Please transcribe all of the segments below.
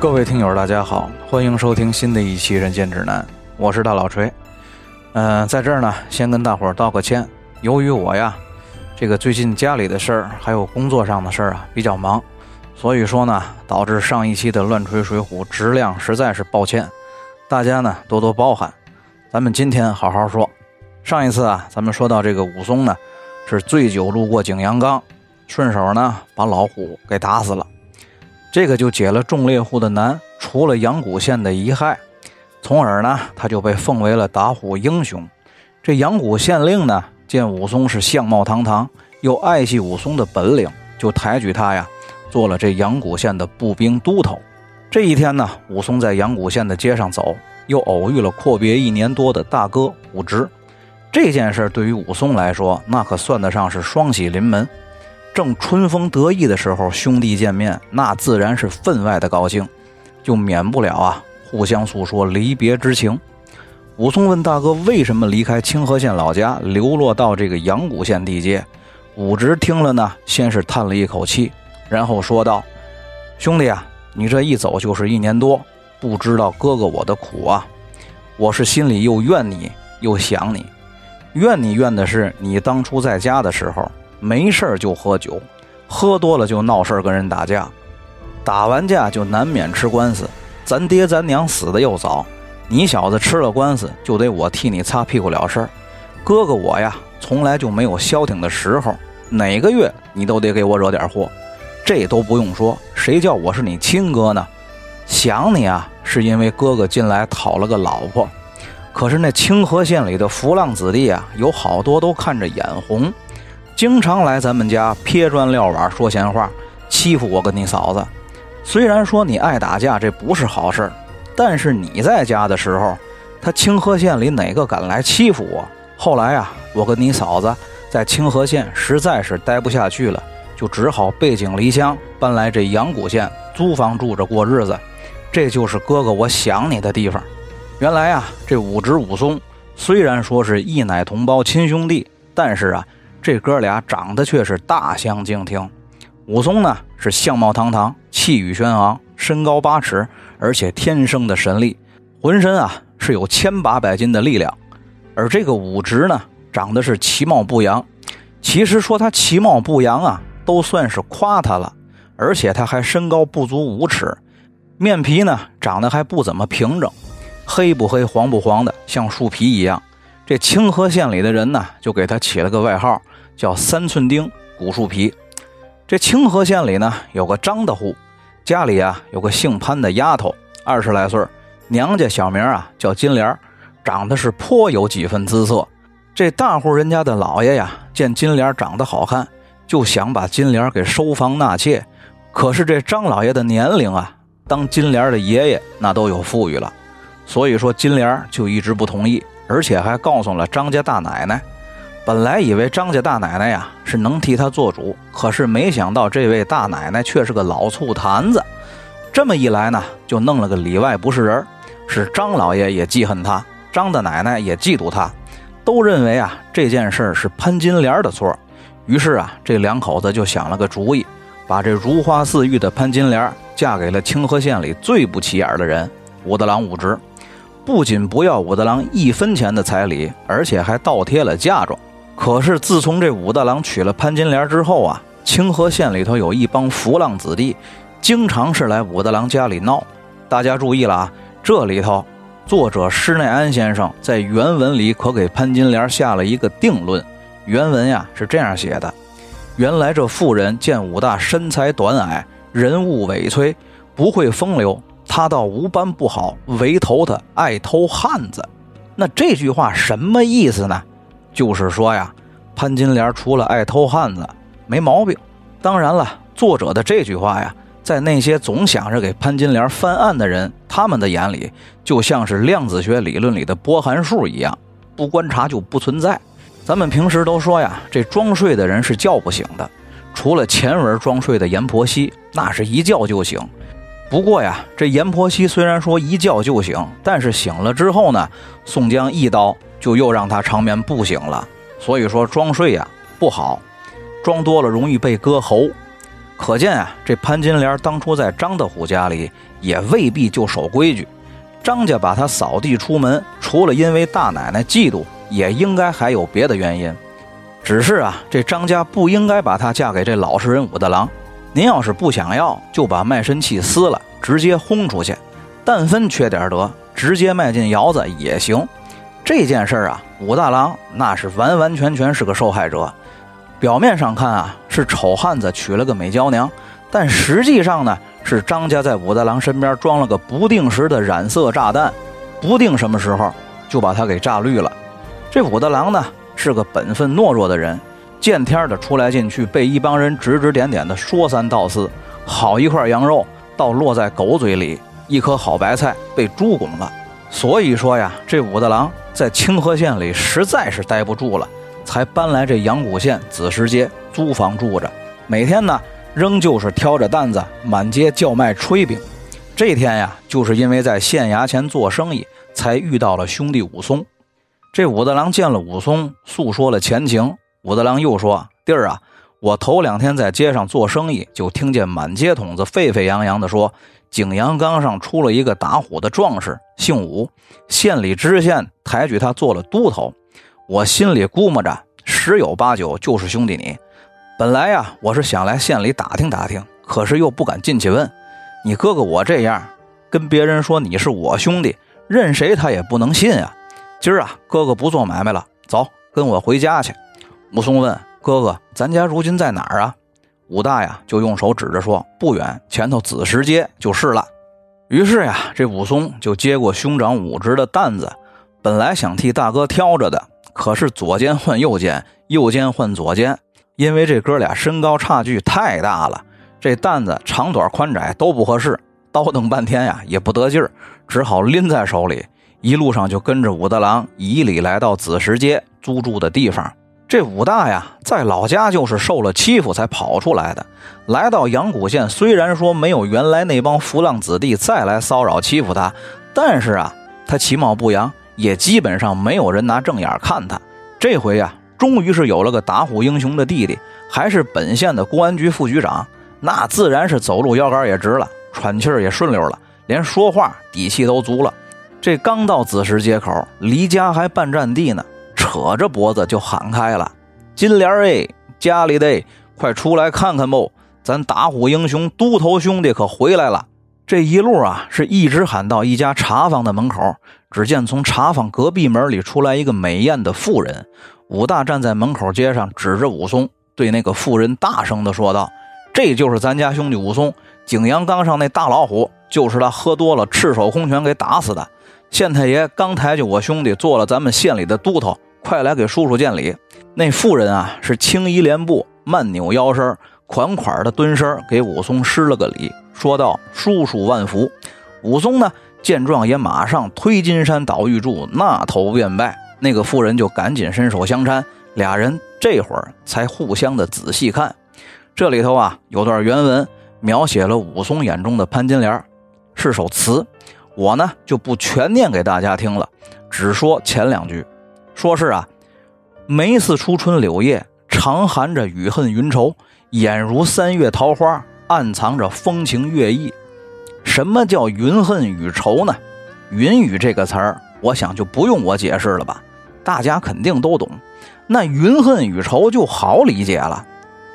各位听友，大家好，欢迎收听新的一期《人间指南》，我是大老锤。嗯，在这儿呢，先跟大伙儿道个歉。由于我呀，这个最近家里的事儿还有工作上的事儿啊比较忙，所以说呢，导致上一期的乱锤水浒质量实在是抱歉，大家呢多多包涵。咱们今天好好说。上一次啊，咱们说到这个武松呢，是醉酒路过景阳冈，顺手呢把老虎给打死了。这个就解了众猎户的难，除了阳谷县的遗害，从而呢，他就被奉为了打虎英雄。这阳谷县令呢，见武松是相貌堂堂，又爱惜武松的本领，就抬举他呀，做了这阳谷县的步兵都头。这一天呢，武松在阳谷县的街上走，又偶遇了阔别一年多的大哥武直。这件事对于武松来说，那可算得上是双喜临门。正春风得意的时候，兄弟见面，那自然是分外的高兴，就免不了啊，互相诉说离别之情。武松问大哥为什么离开清河县老家，流落到这个阳谷县地界。武直听了呢，先是叹了一口气，然后说道：“兄弟啊，你这一走就是一年多，不知道哥哥我的苦啊。我是心里又怨你又想你，怨你怨的是你当初在家的时候。”没事就喝酒，喝多了就闹事跟人打架，打完架就难免吃官司。咱爹咱娘死的又早，你小子吃了官司就得我替你擦屁股了事儿。哥哥我呀，从来就没有消停的时候，哪个月你都得给我惹点祸。这都不用说，谁叫我是你亲哥呢？想你啊，是因为哥哥近来讨了个老婆，可是那清河县里的浮浪子弟啊，有好多都看着眼红。经常来咱们家撇砖撂瓦说闲话，欺负我跟你嫂子。虽然说你爱打架，这不是好事儿但是你在家的时候，他清河县里哪个敢来欺负我？后来啊，我跟你嫂子在清河县实在是待不下去了，就只好背井离乡，搬来这阳谷县租房住着过日子。这就是哥哥我想你的地方。原来啊，这武直武松虽然说是一奶同胞亲兄弟，但是啊。这哥俩长得却是大相径庭。武松呢是相貌堂堂，气宇轩昂，身高八尺，而且天生的神力，浑身啊是有千八百斤的力量。而这个武直呢，长得是其貌不扬。其实说他其貌不扬啊，都算是夸他了。而且他还身高不足五尺，面皮呢长得还不怎么平整，黑不黑，黄不黄的，像树皮一样。这清河县里的人呢，就给他起了个外号。叫三寸钉古树皮。这清河县里呢，有个张大户，家里啊有个姓潘的丫头，二十来岁，娘家小名啊叫金莲，长得是颇有几分姿色。这大户人家的老爷呀，见金莲长得好看，就想把金莲给收房纳妾。可是这张老爷的年龄啊，当金莲的爷爷那都有富裕了，所以说金莲就一直不同意，而且还告诉了张家大奶奶。本来以为张家大奶奶呀是能替他做主，可是没想到这位大奶奶却是个老醋坛子。这么一来呢，就弄了个里外不是人，是张老爷也记恨他，张大奶奶也嫉妒他，都认为啊这件事是潘金莲的错。于是啊，这两口子就想了个主意，把这如花似玉的潘金莲嫁给了清河县里最不起眼的人武大郎武直，不仅不要武大郎一分钱的彩礼，而且还倒贴了嫁妆。可是自从这武大郎娶了潘金莲之后啊，清河县里头有一帮浮浪子弟，经常是来武大郎家里闹。大家注意了啊，这里头作者施耐庵先生在原文里可给潘金莲下了一个定论。原文呀是这样写的：原来这妇人见武大身材短矮，人物委催，不会风流，他倒无般不好，唯头他爱偷汉子。那这句话什么意思呢？就是说呀，潘金莲除了爱偷汉子，没毛病。当然了，作者的这句话呀，在那些总想着给潘金莲翻案的人，他们的眼里，就像是量子学理论里的波函数一样，不观察就不存在。咱们平时都说呀，这装睡的人是叫不醒的，除了前文装睡的阎婆惜，那是一觉就醒。不过呀，这阎婆惜虽然说一觉就醒，但是醒了之后呢，宋江一刀。就又让他长眠不醒了，所以说装睡呀不好，装多了容易被割喉。可见啊，这潘金莲当初在张大虎家里也未必就守规矩。张家把她扫地出门，除了因为大奶奶嫉妒，也应该还有别的原因。只是啊，这张家不应该把她嫁给这老实人武大郎。您要是不想要，就把卖身契撕了，直接轰出去。但分缺点德，直接卖进窑子也行。这件事儿啊，武大郎那是完完全全是个受害者。表面上看啊，是丑汉子娶了个美娇娘，但实际上呢，是张家在武大郎身边装了个不定时的染色炸弹，不定什么时候就把他给炸绿了。这武大郎呢，是个本分懦弱的人，见天的出来进去，被一帮人指指点点的说三道四，好一块羊肉倒落在狗嘴里，一颗好白菜被猪拱了。所以说呀，这武大郎在清河县里实在是待不住了。才搬来这阳谷县子时街租房住着，每天呢仍旧是挑着担子满街叫卖炊饼。这天呀，就是因为在县衙前做生意，才遇到了兄弟武松。这武大郎见了武松，诉说了前情。武大郎又说：“弟儿啊，我头两天在街上做生意，就听见满街筒子沸沸扬扬的说，景阳冈上出了一个打虎的壮士，姓武，县里知县抬举他做了都头。”我心里估摸着，十有八九就是兄弟你。本来呀，我是想来县里打听打听，可是又不敢进去问。你哥哥我这样，跟别人说你是我兄弟，任谁他也不能信啊。今儿啊，哥哥不做买卖了，走，跟我回家去。武松问哥哥：“咱家如今在哪儿啊？”武大呀就用手指着说：“不远，前头子时街就是了。”于是呀，这武松就接过兄长武直的担子，本来想替大哥挑着的。可是左肩换右肩，右肩换左肩，因为这哥俩身高差距太大了，这担子长短宽窄都不合适，倒腾半天呀也不得劲儿，只好拎在手里。一路上就跟着武大郎以礼来到子时街租住的地方。这武大呀，在老家就是受了欺负才跑出来的，来到阳谷县，虽然说没有原来那帮浮浪子弟再来骚扰欺负他，但是啊，他其貌不扬。也基本上没有人拿正眼看他。这回呀，终于是有了个打虎英雄的弟弟，还是本县的公安局副局长，那自然是走路腰杆也直了，喘气儿也顺溜了，连说话底气都足了。这刚到子时街口，离家还半站地呢，扯着脖子就喊开了：“金莲哎，家里的，快出来看看不？咱打虎英雄都头兄弟可回来了！”这一路啊，是一直喊到一家茶坊的门口。只见从茶坊隔壁门里出来一个美艳的妇人，武大站在门口街上，指着武松对那个妇人大声的说道：“这就是咱家兄弟武松，景阳冈上那大老虎，就是他喝多了赤手空拳给打死的。县太爷刚抬举我兄弟做了咱们县里的都头，快来给叔叔见礼。”那妇人啊，是青衣连步，慢扭腰身，款款的蹲身给武松施了个礼，说道：“叔叔万福。”武松呢？见状，也马上推金山倒玉柱，那头便拜。那个妇人就赶紧伸手相搀，俩人这会儿才互相的仔细看。这里头啊，有段原文描写了武松眼中的潘金莲，是首词。我呢就不全念给大家听了，只说前两句。说是啊，眉似初春柳叶，常含着雨恨云愁；眼如三月桃花，暗藏着风情月意。什么叫云恨雨愁呢？云雨这个词儿，我想就不用我解释了吧，大家肯定都懂。那云恨雨愁就好理解了，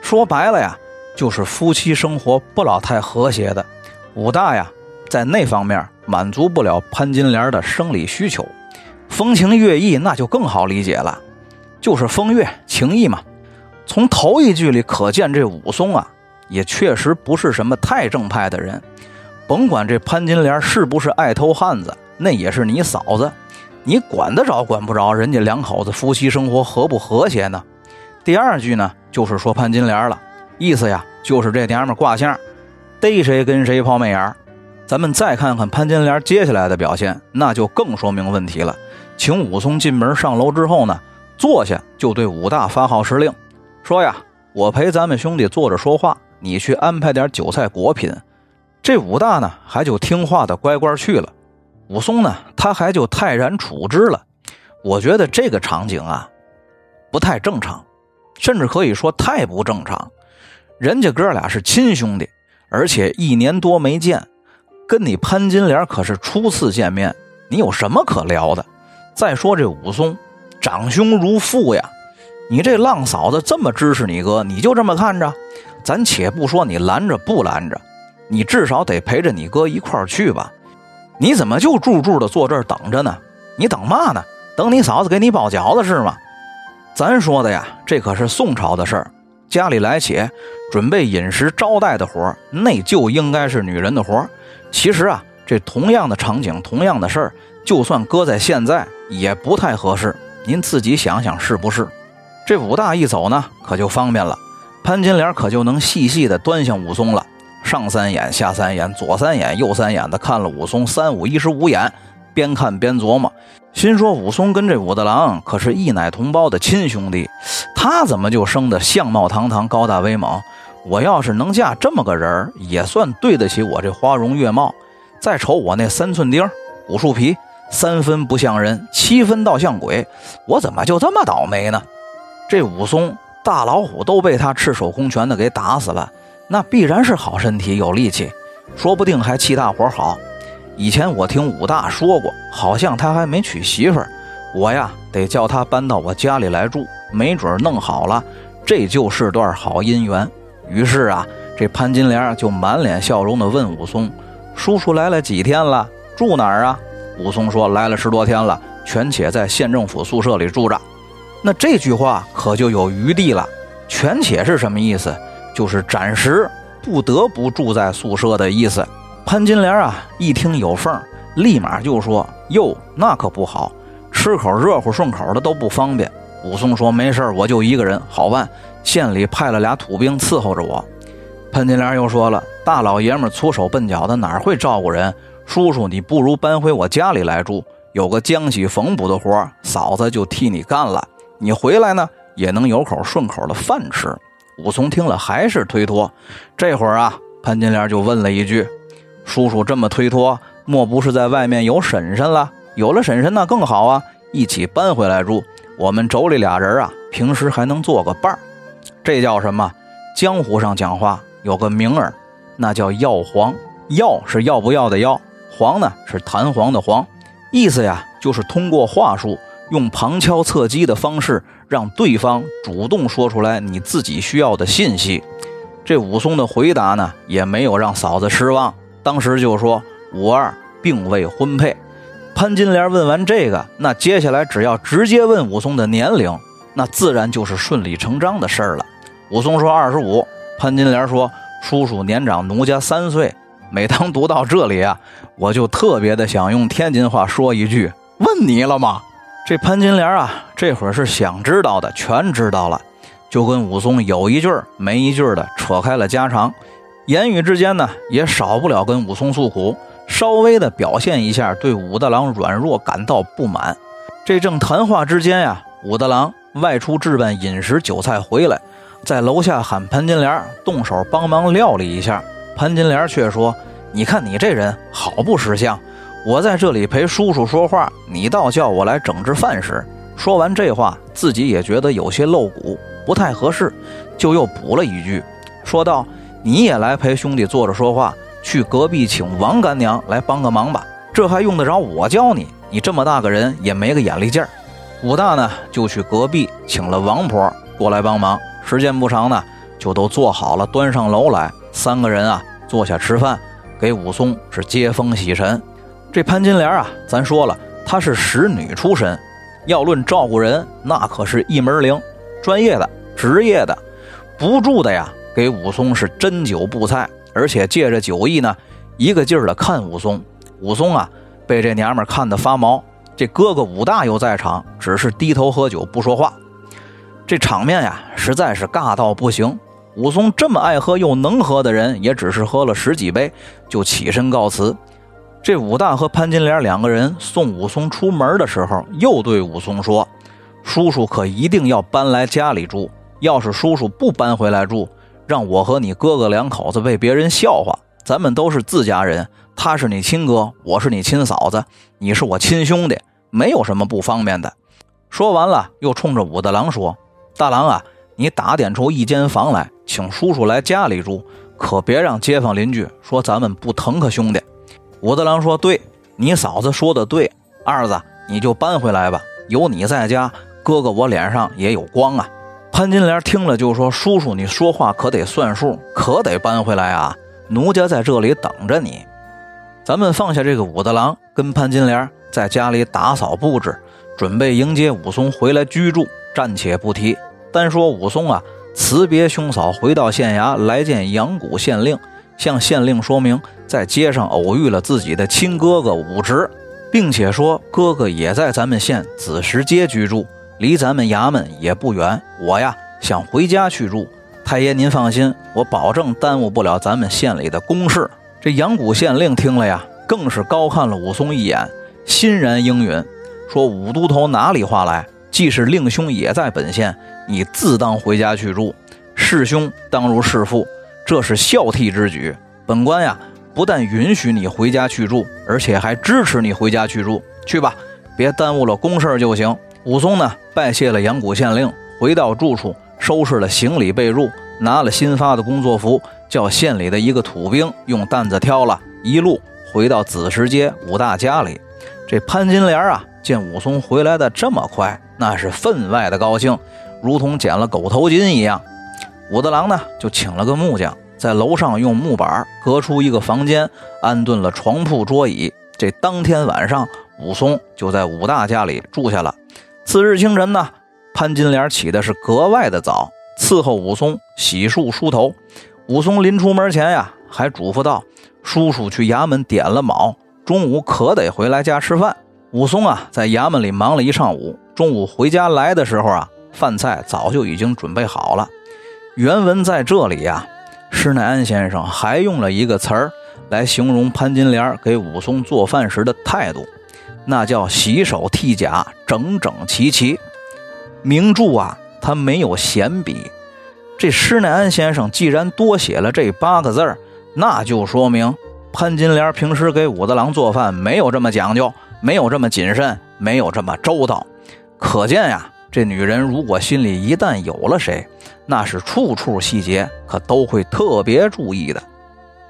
说白了呀，就是夫妻生活不老太和谐的。武大呀，在那方面满足不了潘金莲的生理需求。风情月意那就更好理解了，就是风月情意嘛。从头一句里可见，这武松啊，也确实不是什么太正派的人。甭管这潘金莲是不是爱偷汉子，那也是你嫂子，你管得着管不着人家两口子夫妻生活和不和谐呢？第二句呢，就是说潘金莲了，意思呀，就是这娘们挂相，逮谁跟谁抛媚眼。咱们再看看潘金莲接下来的表现，那就更说明问题了。请武松进门上楼之后呢，坐下就对武大发号施令，说呀，我陪咱们兄弟坐着说话，你去安排点酒菜果品。这武大呢，还就听话的乖乖去了。武松呢，他还就泰然处之了。我觉得这个场景啊，不太正常，甚至可以说太不正常。人家哥俩是亲兄弟，而且一年多没见，跟你潘金莲可是初次见面，你有什么可聊的？再说这武松，长兄如父呀，你这浪嫂子这么支持你哥，你就这么看着？咱且不说你拦着不拦着，你至少得陪着你哥一块儿去吧？你怎么就住住的坐这儿等着呢？你等嘛呢？等你嫂子给你包饺子是吗？咱说的呀，这可是宋朝的事儿，家里来且准备饮食招待的活儿，那就应该是女人的活儿。其实啊，这同样的场景，同样的事儿，就算搁在现在也不太合适。您自己想想是不是？这武大一走呢，可就方便了，潘金莲可就能细细的端详武松了，上三眼，下三眼，左三眼，右三眼的看了武松三五一十五眼。边看边琢磨，心说武松跟这武大郎可是一奶同胞的亲兄弟，他怎么就生得相貌堂堂、高大威猛？我要是能嫁这么个人儿也算对得起我这花容月貌。再瞅我那三寸丁、古树皮，三分不像人，七分倒像鬼，我怎么就这么倒霉呢？这武松大老虎都被他赤手空拳的给打死了，那必然是好身体、有力气，说不定还气大伙好。以前我听武大说过，好像他还没娶媳妇儿，我呀得叫他搬到我家里来住，没准弄好了，这就是段好姻缘。于是啊，这潘金莲就满脸笑容地问武松：“叔叔来了几天了？住哪儿啊？”武松说：“来了十多天了，全且在县政府宿舍里住着。”那这句话可就有余地了。全且是什么意思？就是暂时不得不住在宿舍的意思。潘金莲啊，一听有缝，立马就说：“哟，那可不好，吃口热乎顺口的都不方便。”武松说：“没事我就一个人，好办。县里派了俩土兵伺候着我。”潘金莲又说了：“大老爷们粗手笨脚的，哪会照顾人？叔叔，你不如搬回我家里来住，有个浆洗缝补的活，嫂子就替你干了。你回来呢，也能有口顺口的饭吃。”武松听了还是推脱。这会儿啊，潘金莲就问了一句。叔叔这么推脱，莫不是在外面有婶婶了？有了婶婶那更好啊，一起搬回来住。我们妯娌俩人啊，平时还能做个伴儿。这叫什么？江湖上讲话有个名儿，那叫要黄。要是要不要的要，黄呢是弹簧的簧。意思呀，就是通过话术，用旁敲侧击的方式，让对方主动说出来你自己需要的信息。这武松的回答呢，也没有让嫂子失望。当时就说武二并未婚配，潘金莲问完这个，那接下来只要直接问武松的年龄，那自然就是顺理成章的事儿了。武松说二十五，潘金莲说叔叔年长奴家三岁。每当读到这里啊，我就特别的想用天津话说一句：问你了吗？这潘金莲啊，这会儿是想知道的，全知道了，就跟武松有一句没一句的扯开了家常。言语之间呢，也少不了跟武松诉苦，稍微的表现一下对武大郎软弱感到不满。这正谈话之间呀，武大郎外出置办饮食酒菜回来，在楼下喊潘金莲动手帮忙料理一下。潘金莲却说：“你看你这人好不识相，我在这里陪叔叔说话，你倒叫我来整治饭食。”说完这话，自己也觉得有些露骨，不太合适，就又补了一句，说道。你也来陪兄弟坐着说话，去隔壁请王干娘来帮个忙吧。这还用得着我教你？你这么大个人也没个眼力劲儿。武大呢就去隔壁请了王婆过来帮忙。时间不长呢，就都做好了，端上楼来。三个人啊坐下吃饭，给武松是接风洗尘。这潘金莲啊，咱说了，她是使女出身，要论照顾人，那可是一门灵，专业的、职业的，不住的呀。给武松是斟酒布菜，而且借着酒意呢，一个劲儿的看武松。武松啊，被这娘们看得发毛。这哥哥武大又在场，只是低头喝酒不说话。这场面呀，实在是尬到不行。武松这么爱喝又能喝的人，也只是喝了十几杯就起身告辞。这武大和潘金莲两个人送武松出门的时候，又对武松说：“叔叔可一定要搬来家里住，要是叔叔不搬回来住。”让我和你哥哥两口子被别人笑话，咱们都是自家人，他是你亲哥，我是你亲嫂子，你是我亲兄弟，没有什么不方便的。说完了，又冲着武大郎说：“大郎啊，你打点出一间房来，请叔叔来家里住，可别让街坊邻居说咱们不疼可兄弟。武大郎说：“对你嫂子说的对，二子你就搬回来吧，有你在家，哥哥我脸上也有光啊。”潘金莲听了就说：“叔叔，你说话可得算数，可得搬回来啊！奴家在这里等着你。”咱们放下这个武大郎，跟潘金莲在家里打扫布置，准备迎接武松回来居住，暂且不提。单说武松啊，辞别兄嫂，回到县衙来见阳谷县令，向县令说明在街上偶遇了自己的亲哥哥武直，并且说哥哥也在咱们县子时街居住，离咱们衙门也不远。我呀想回家去住，太爷您放心，我保证耽误不了咱们县里的公事。这阳谷县令听了呀，更是高看了武松一眼，欣然应允，说武都头哪里话来？既是令兄也在本县，你自当回家去住。弑兄当如弑父，这是孝悌之举。本官呀，不但允许你回家去住，而且还支持你回家去住。去吧，别耽误了公事就行。武松呢，拜谢了阳谷县令，回到住处，收拾了行李被褥，拿了新发的工作服，叫县里的一个土兵用担子挑了一路回到子时街武大家里。这潘金莲啊，见武松回来的这么快。那是分外的高兴，如同捡了狗头金一样。武大郎呢，就请了个木匠，在楼上用木板隔出一个房间，安顿了床铺桌椅。这当天晚上，武松就在武大家里住下了。次日清晨呢，潘金莲起的是格外的早，伺候武松洗漱梳头。武松临出门前呀，还嘱咐道：“叔叔去衙门点了卯，中午可得回来家吃饭。”武松啊，在衙门里忙了一上午。中午回家来的时候啊，饭菜早就已经准备好了。原文在这里呀，施耐庵先生还用了一个词儿来形容潘金莲给武松做饭时的态度，那叫洗手剔甲，整整齐齐。名著啊，他没有闲笔。这施耐庵先生既然多写了这八个字儿，那就说明潘金莲平时给武大郎做饭没有这么讲究，没有这么谨慎，没有这么周到。可见呀，这女人如果心里一旦有了谁，那是处处细节可都会特别注意的。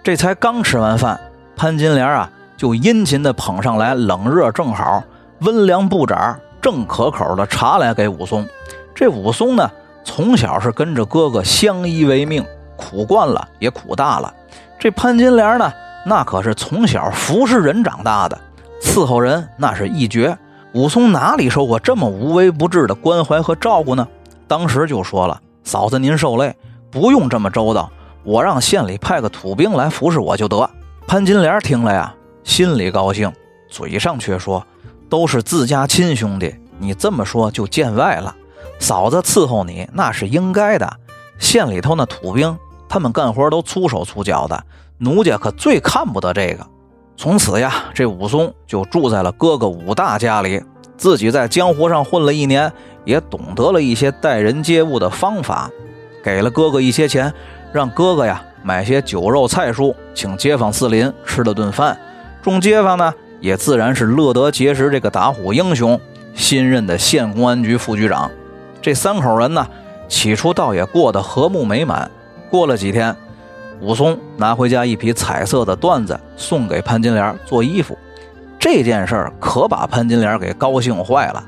这才刚吃完饭，潘金莲啊就殷勤地捧上来冷热正好、温凉不眨、正可口的茶来给武松。这武松呢，从小是跟着哥哥相依为命，苦惯了也苦大了。这潘金莲呢，那可是从小服侍人长大的，伺候人那是一绝。武松哪里受过这么无微不至的关怀和照顾呢？当时就说了：“嫂子您受累，不用这么周到，我让县里派个土兵来服侍我就得。”潘金莲听了呀，心里高兴，嘴上却说：“都是自家亲兄弟，你这么说就见外了。嫂子伺候你那是应该的。县里头那土兵，他们干活都粗手粗脚的，奴家可最看不得这个。”从此呀，这武松就住在了哥哥武大家里，自己在江湖上混了一年，也懂得了一些待人接物的方法，给了哥哥一些钱，让哥哥呀买些酒肉菜蔬，请街坊四邻吃了顿饭。众街坊呢，也自然是乐得结识这个打虎英雄，新任的县公安局副局长。这三口人呢，起初倒也过得和睦美满。过了几天。武松拿回家一匹彩色的缎子，送给潘金莲做衣服。这件事儿可把潘金莲给高兴坏了，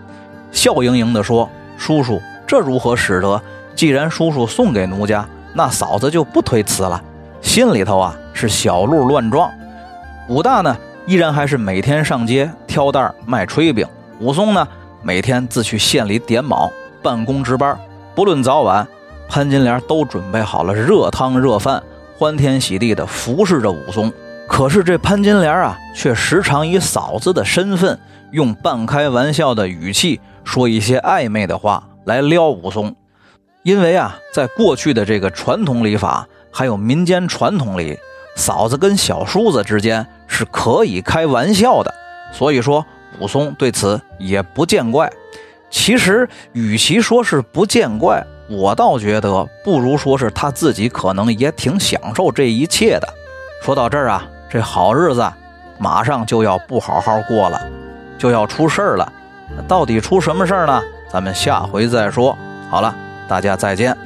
笑盈盈地说：“叔叔，这如何使得？既然叔叔送给奴家，那嫂子就不推辞了。”心里头啊是小鹿乱撞。武大呢，依然还是每天上街挑担卖炊饼。武松呢，每天自去县里点卯，办公值班。不论早晚，潘金莲都准备好了热汤热饭。欢天喜地地服侍着武松，可是这潘金莲啊，却时常以嫂子的身份，用半开玩笑的语气说一些暧昧的话来撩武松。因为啊，在过去的这个传统礼法，还有民间传统里，嫂子跟小叔子之间是可以开玩笑的，所以说武松对此也不见怪。其实，与其说是不见怪，我倒觉得不如说是他自己可能也挺享受这一切的。说到这儿啊，这好日子马上就要不好好过了，就要出事儿了。到底出什么事儿呢？咱们下回再说。好了，大家再见。